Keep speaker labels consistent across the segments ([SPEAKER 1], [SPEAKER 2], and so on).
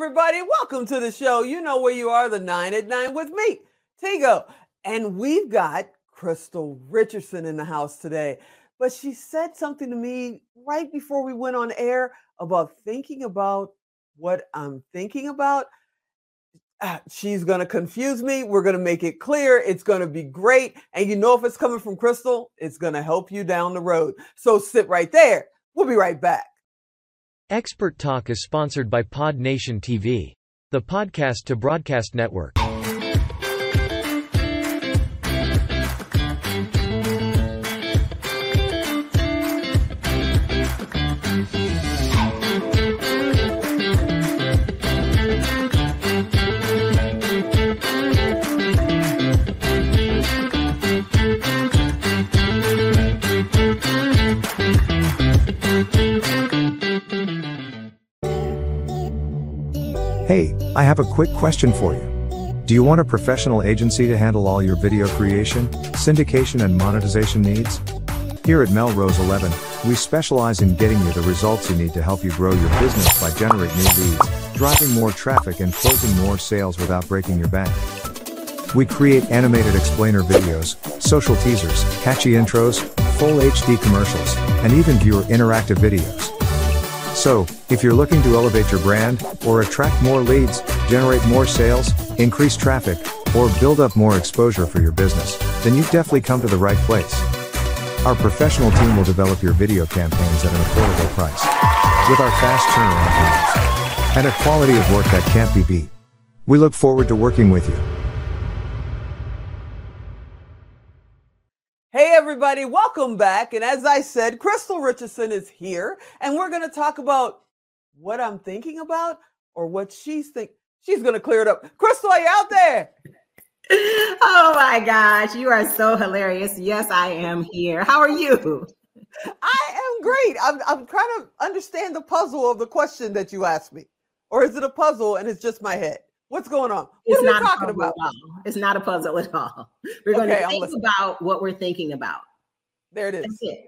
[SPEAKER 1] everybody. Welcome to the show. You know where you are, the nine at nine with me, Tigo. And we've got Crystal Richardson in the house today. But she said something to me right before we went on air about thinking about what I'm thinking about. Ah, she's going to confuse me. We're going to make it clear. It's going to be great. And you know, if it's coming from Crystal, it's going to help you down the road. So sit right there. We'll be right back.
[SPEAKER 2] Expert Talk is sponsored by Pod Nation TV, the podcast to broadcast network.
[SPEAKER 3] I have a quick question for you. Do you want a professional agency to handle all your video creation, syndication, and monetization needs? Here at Melrose 11, we specialize in getting you the results you need to help you grow your business by generating new leads, driving more traffic, and closing more sales without breaking your bank. We create animated explainer videos, social teasers, catchy intros, full HD commercials, and even viewer interactive videos. So, if you're looking to elevate your brand, or attract more leads, generate more sales, increase traffic, or build up more exposure for your business, then you've definitely come to the right place. Our professional team will develop your video campaigns at an affordable price. With our fast turnaround times and a quality of work that can't be beat. We look forward to working with you.
[SPEAKER 1] Everybody, welcome back. And as I said, Crystal Richardson is here, and we're going to talk about what I'm thinking about or what she's think. She's going to clear it up. Crystal, are you out there?
[SPEAKER 4] Oh my gosh, you are so hilarious. Yes, I am here. How are you?
[SPEAKER 1] I am great. I'm, I'm trying to understand the puzzle of the question that you asked me. Or is it a puzzle and it's just my head? What's going on? What
[SPEAKER 4] it's
[SPEAKER 1] are we
[SPEAKER 4] not
[SPEAKER 1] talking about?
[SPEAKER 4] at all. It's not a puzzle at all. We're going
[SPEAKER 1] Okay,
[SPEAKER 4] to think about what we're thinking about.
[SPEAKER 1] There it is.
[SPEAKER 4] That's it.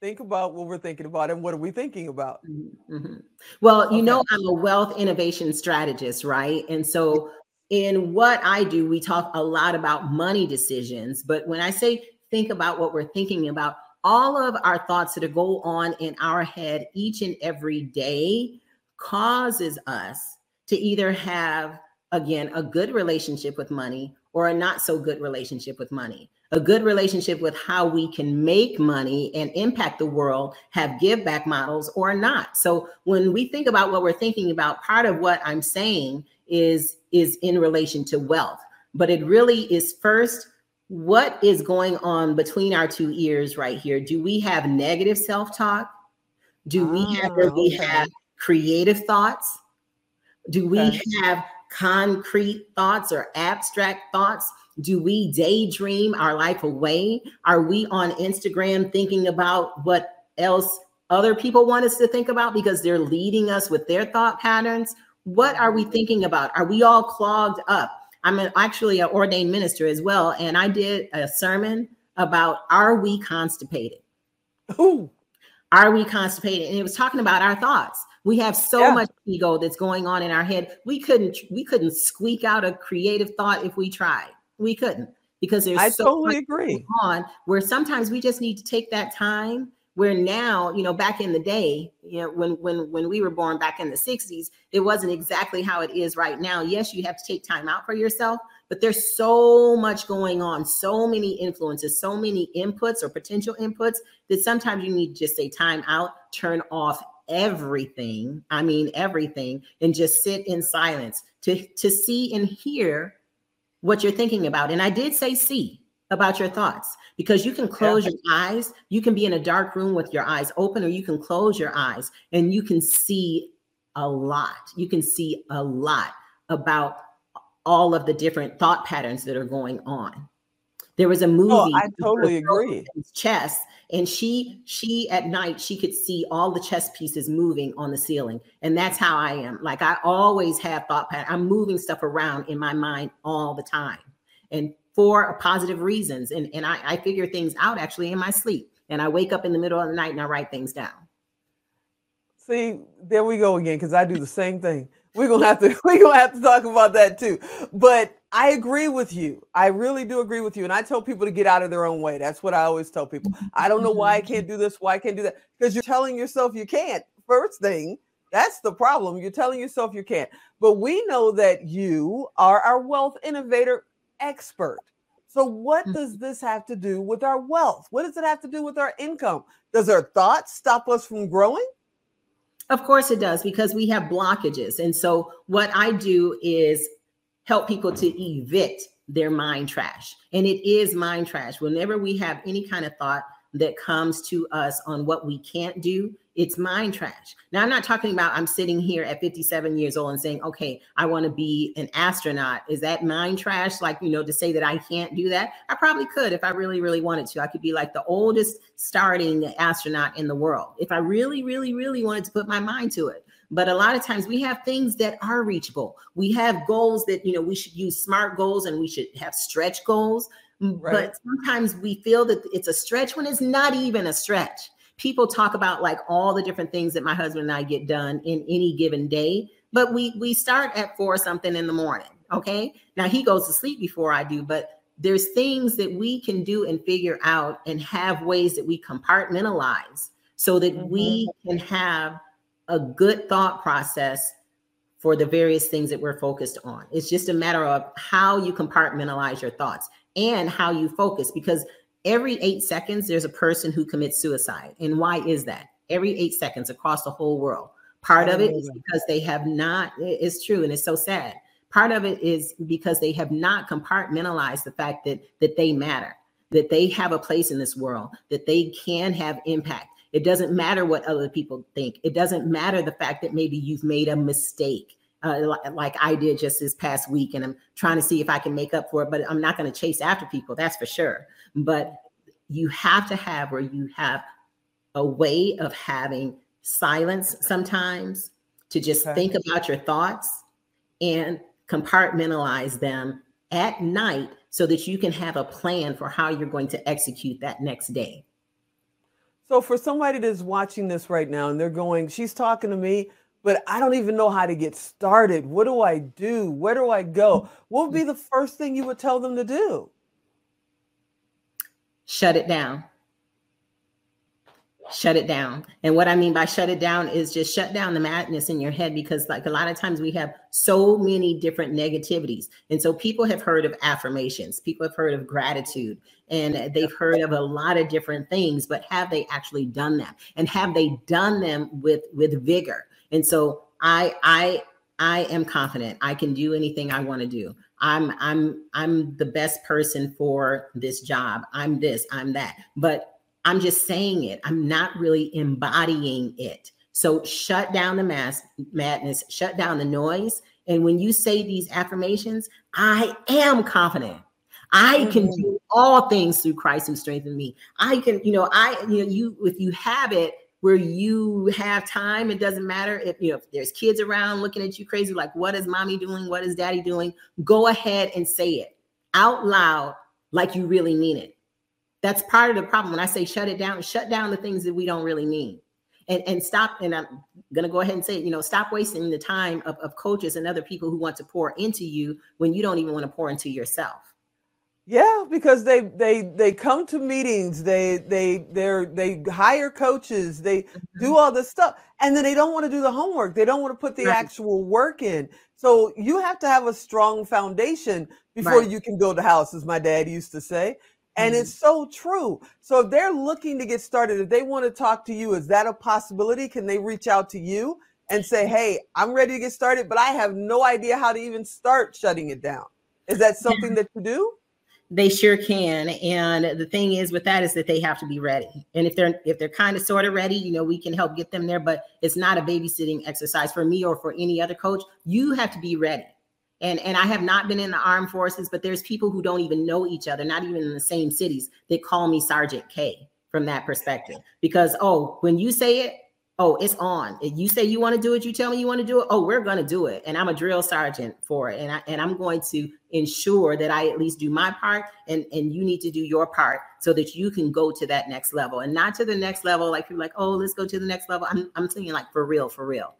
[SPEAKER 1] Think about what we're thinking about and what are we thinking about?
[SPEAKER 4] Mhm, mhm. Well, you know, I'm a wealth innovation strategist, right? And so, in what I do, we talk a lot about money decisions. But when I say think about what we're thinking about, all of our thoughts that go on in our head each and every day causes us to either have, again, a good relationship with money or a not so good relationship with money a good relationship with how we can make money and impact the world, have give back models or not. So when we think about what we're thinking about, part of what I'm saying is is in relation to wealth, but it really is first what is going on between our two ears right here? Do we have negative self-talk? Do we have
[SPEAKER 1] Ah,
[SPEAKER 4] do we have creative thoughts? Do we
[SPEAKER 1] Okay.
[SPEAKER 4] have concrete thoughts or abstract thoughts? Do we daydream our life away? Are we on Instagram thinking about what else other people want us to think about because they're leading us with their thought patterns? What are we thinking about? Are we all clogged up? I'm an, actually an ordained minister as well, and I did a sermon about are we constipated?
[SPEAKER 1] Ooh,
[SPEAKER 4] Are we constipated? And it was talking about our thoughts. We have so
[SPEAKER 1] Yeah.
[SPEAKER 4] much ego that's going on in our head. We couldn't we couldn't squeak out a creative thought if we tried. We couldn't because there's
[SPEAKER 1] I
[SPEAKER 4] so
[SPEAKER 1] totally
[SPEAKER 4] much
[SPEAKER 1] agree.
[SPEAKER 4] on where sometimes we just need to take that time where now you know back in the day you know when when when we were born back in the 60s it wasn't exactly how it is right now yes you have to take time out for yourself but there's so much going on so many influences so many inputs or potential inputs that sometimes you need to just say time out turn off everything i mean everything and just sit in silence to to see and hear what you're thinking about. And i did say see about your thoughts because you can close your eyes. You can be in a dark room with your eyes open or you can close your eyes and you can see a lot. You can see a lot about all of the different thought patterns that are going on there was a movie
[SPEAKER 1] Oh, I totally agree.
[SPEAKER 4] chess and she she at night she could see all the chess pieces moving on the ceiling and that's how i am like i always have thought pattern i'm moving stuff around in my mind all the time and for positive reasons and and i, I figure things out actually in my sleep and i wake up in the middle of the night and i write things down
[SPEAKER 1] See, there we go again, because I do the same thing. We're gonna have to we're gonna have to talk about that too. But I agree with you. I really do agree with you. And I tell people to get out of their own way. That's what I always tell people. I don't know why I can't do this, why I can't do that. Because you're telling yourself you can't. First thing, that's the problem. You're telling yourself you can't. But we know that you are our wealth innovator expert. So, what
[SPEAKER 4] Mm.
[SPEAKER 1] does this have to do with our wealth? What does it have to do with our income? Does our thoughts stop us from growing?
[SPEAKER 4] Of course it does because we have blockages. And so what I do is help people to evict their mind trash. And it is mind trash. Whenever we have any kind of thought that comes to us on what we can't do, it's mind trash. Now, I'm not talking about I'm sitting here at 57 years old and saying, okay, I want to be an astronaut. Is that mind trash? Like, you know, to say that I can't do that? I probably could if I really, really wanted to. I could be like the oldest starting astronaut in the world if I really, really, really wanted to put my mind to it. But a lot of times we have things that are reachable. We have goals that, you know, we should use smart goals and we should have stretch goals.
[SPEAKER 1] Right.
[SPEAKER 4] But sometimes we feel that it's a stretch when it's not even a stretch. People talk about like all the different things that my husband and I get done in any given day, but we we start at four something in the morning. Okay. Now he goes to sleep before I do, but there's things that we can do and figure out and have ways that we compartmentalize so that we mm-hmm. can have a good thought process for the various things that we're focused on. It's just a matter of how you compartmentalize your thoughts and how you focus because every eight seconds there's a person who commits suicide. And why is that? Every eight seconds across the whole world. Part of it is because they have not, it's true, and it's so sad. Part of it is because they have not compartmentalized the fact that that they matter, that they have a place in this world, that they can have impact. It doesn't matter what other people think. It doesn't matter the fact that maybe you've made a mistake, uh, like I did just this past week, and I'm trying to see if I can make up for it. But I'm not going to chase after people, that's for sure. But you have to have where you have a way of having silence sometimes to just
[SPEAKER 1] Okay.
[SPEAKER 4] think about your thoughts and compartmentalize them at night so that you can have a plan for how you're going to execute that next day.
[SPEAKER 1] So for somebody that's watching this right now and they're going, she's talking to me, but I don't even know how to get started. What do I do? Where do I go? Mm-hmm. What would be the first thing you would tell them to do?
[SPEAKER 4] Shut it down. Shut it down. And what I mean by shut it down is just shut down the madness in your head because, like, a lot of times we have so many different negativities. And so people have heard of affirmations, people have heard of gratitude, and they've heard of a lot of different things, but have they actually done them? And have they done them with with vigor? And so I I I am confident I can do anything I want to do. I'm I'm I'm the best person for this job. I'm this, I'm that. But I'm just saying it. I'm not really embodying it. So shut down the mass madness, shut down the noise. And when you say these affirmations, I am confident. I can
[SPEAKER 1] Mhm.
[SPEAKER 4] do all things through Christ who strengthens me. I can, you know, I, you know, you if you have it where you have time, it doesn't matter if you know if there's kids around looking at you crazy, like what is mommy doing? What is daddy doing? Go ahead and say it out loud, like you really mean it. That's part of the problem. When I say shut it down, shut down the things that we don't really mean. And, and stop, and I'm gonna go ahead and say, you know, stop wasting the time of, of coaches and other people who want to pour into you when you don't even want to pour into yourself.
[SPEAKER 1] Yeah, because they they they come to meetings, they they they're they hire coaches, they do all this stuff, and then they don't want to do the homework. They don't want to put the
[SPEAKER 4] Right.
[SPEAKER 1] actual work in. So you have to have a strong foundation before
[SPEAKER 4] Right.
[SPEAKER 1] you can build a house, as my dad used to say. And
[SPEAKER 4] Mhm.
[SPEAKER 1] it's so true. So if they're looking to get started, if they want to talk to you, is that a possibility? Can they reach out to you and say, "Hey, I'm ready to get started, but I have no idea how to even start shutting it down"? Is that something that you do?
[SPEAKER 4] They sure can. And the thing is with that is that they have to be ready. And if they're if they're kind of sort of ready, you know, we can help get them there, but it's not a babysitting exercise for me or for any other coach. You have to be ready. And and I have not been in the armed forces, but there's people who don't even know each other, not even in the same cities. They call me Sergeant K from that perspective. Because oh, when you say it, oh, it's on. If you say you want to do it, you tell me you want to do it. Oh, we're going to do it. And I'm a drill sergeant for it. And I and I'm going to ensure that I at least do my part and and you need to do your part so that you can go to that next level and not to the next level like you're like, "Oh, let's go to the next level." I'm I'm saying like for real, for real.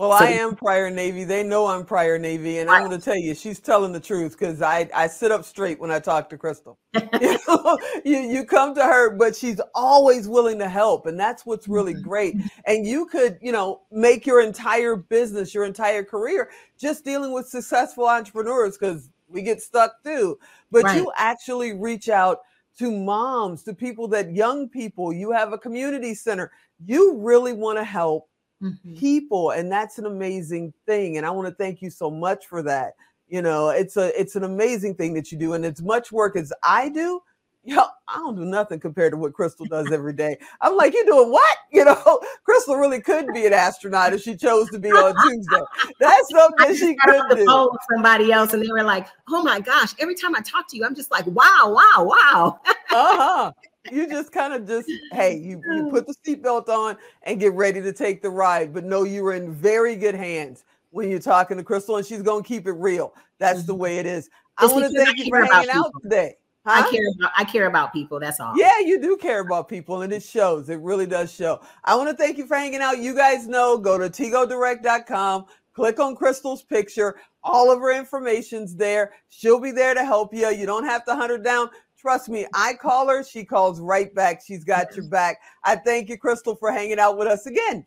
[SPEAKER 1] Well, so, I am prior Navy. They know I'm prior Navy, and. I'm going to tell you, she's telling the truth because I I sit up straight when I talk to Crystal. you, know, you, you come to her, but she's always willing to help, and that's what's really mm-hmm. great. And you could, you know, make your entire business, your entire career, just dealing with successful entrepreneurs because we get stuck too. But right. you actually reach out to moms, to people that young people. You have a community center. You really want to help mm-hmm. people and that's an amazing thing and i want to thank you so much for that you know it's a it's an amazing thing that you do and as much work as i do yo, I don't do nothing compared to what Crystal does every day. I'm like, you're doing what? You know, Crystal really could be an astronaut if she chose to be on Tuesday. That's something she could do.
[SPEAKER 4] Somebody else, and they were like, "Oh my gosh!" Every time I talk to you, I'm just like, "Wow, wow, wow."
[SPEAKER 1] uh huh you just kind of just hey you, you put the seatbelt on and get ready to take the ride but know you are in very good hands when you're talking to crystal and she's going to keep it real. That's the mm-hmm. way it is. I want to thank you for hanging out today
[SPEAKER 4] huh? i care about i care about people that's all.
[SPEAKER 1] Yeah you do care about people and it shows it really does show. I want to thank you for hanging out. You guys know go to tigodirect.com click on crystal's picture all of her information's there. She'll be there to help you you don't have to hunt her down Trust me, I call her, she calls right back. She's got your back. I thank you, Crystal, for hanging out with us again.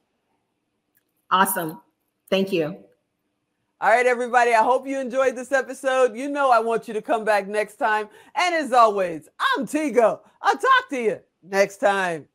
[SPEAKER 4] Awesome. Thank you.
[SPEAKER 1] All right, everybody. I hope you enjoyed this episode. You know I want you to come back next time. And as always, I'm Tigo. I'll talk to you next time.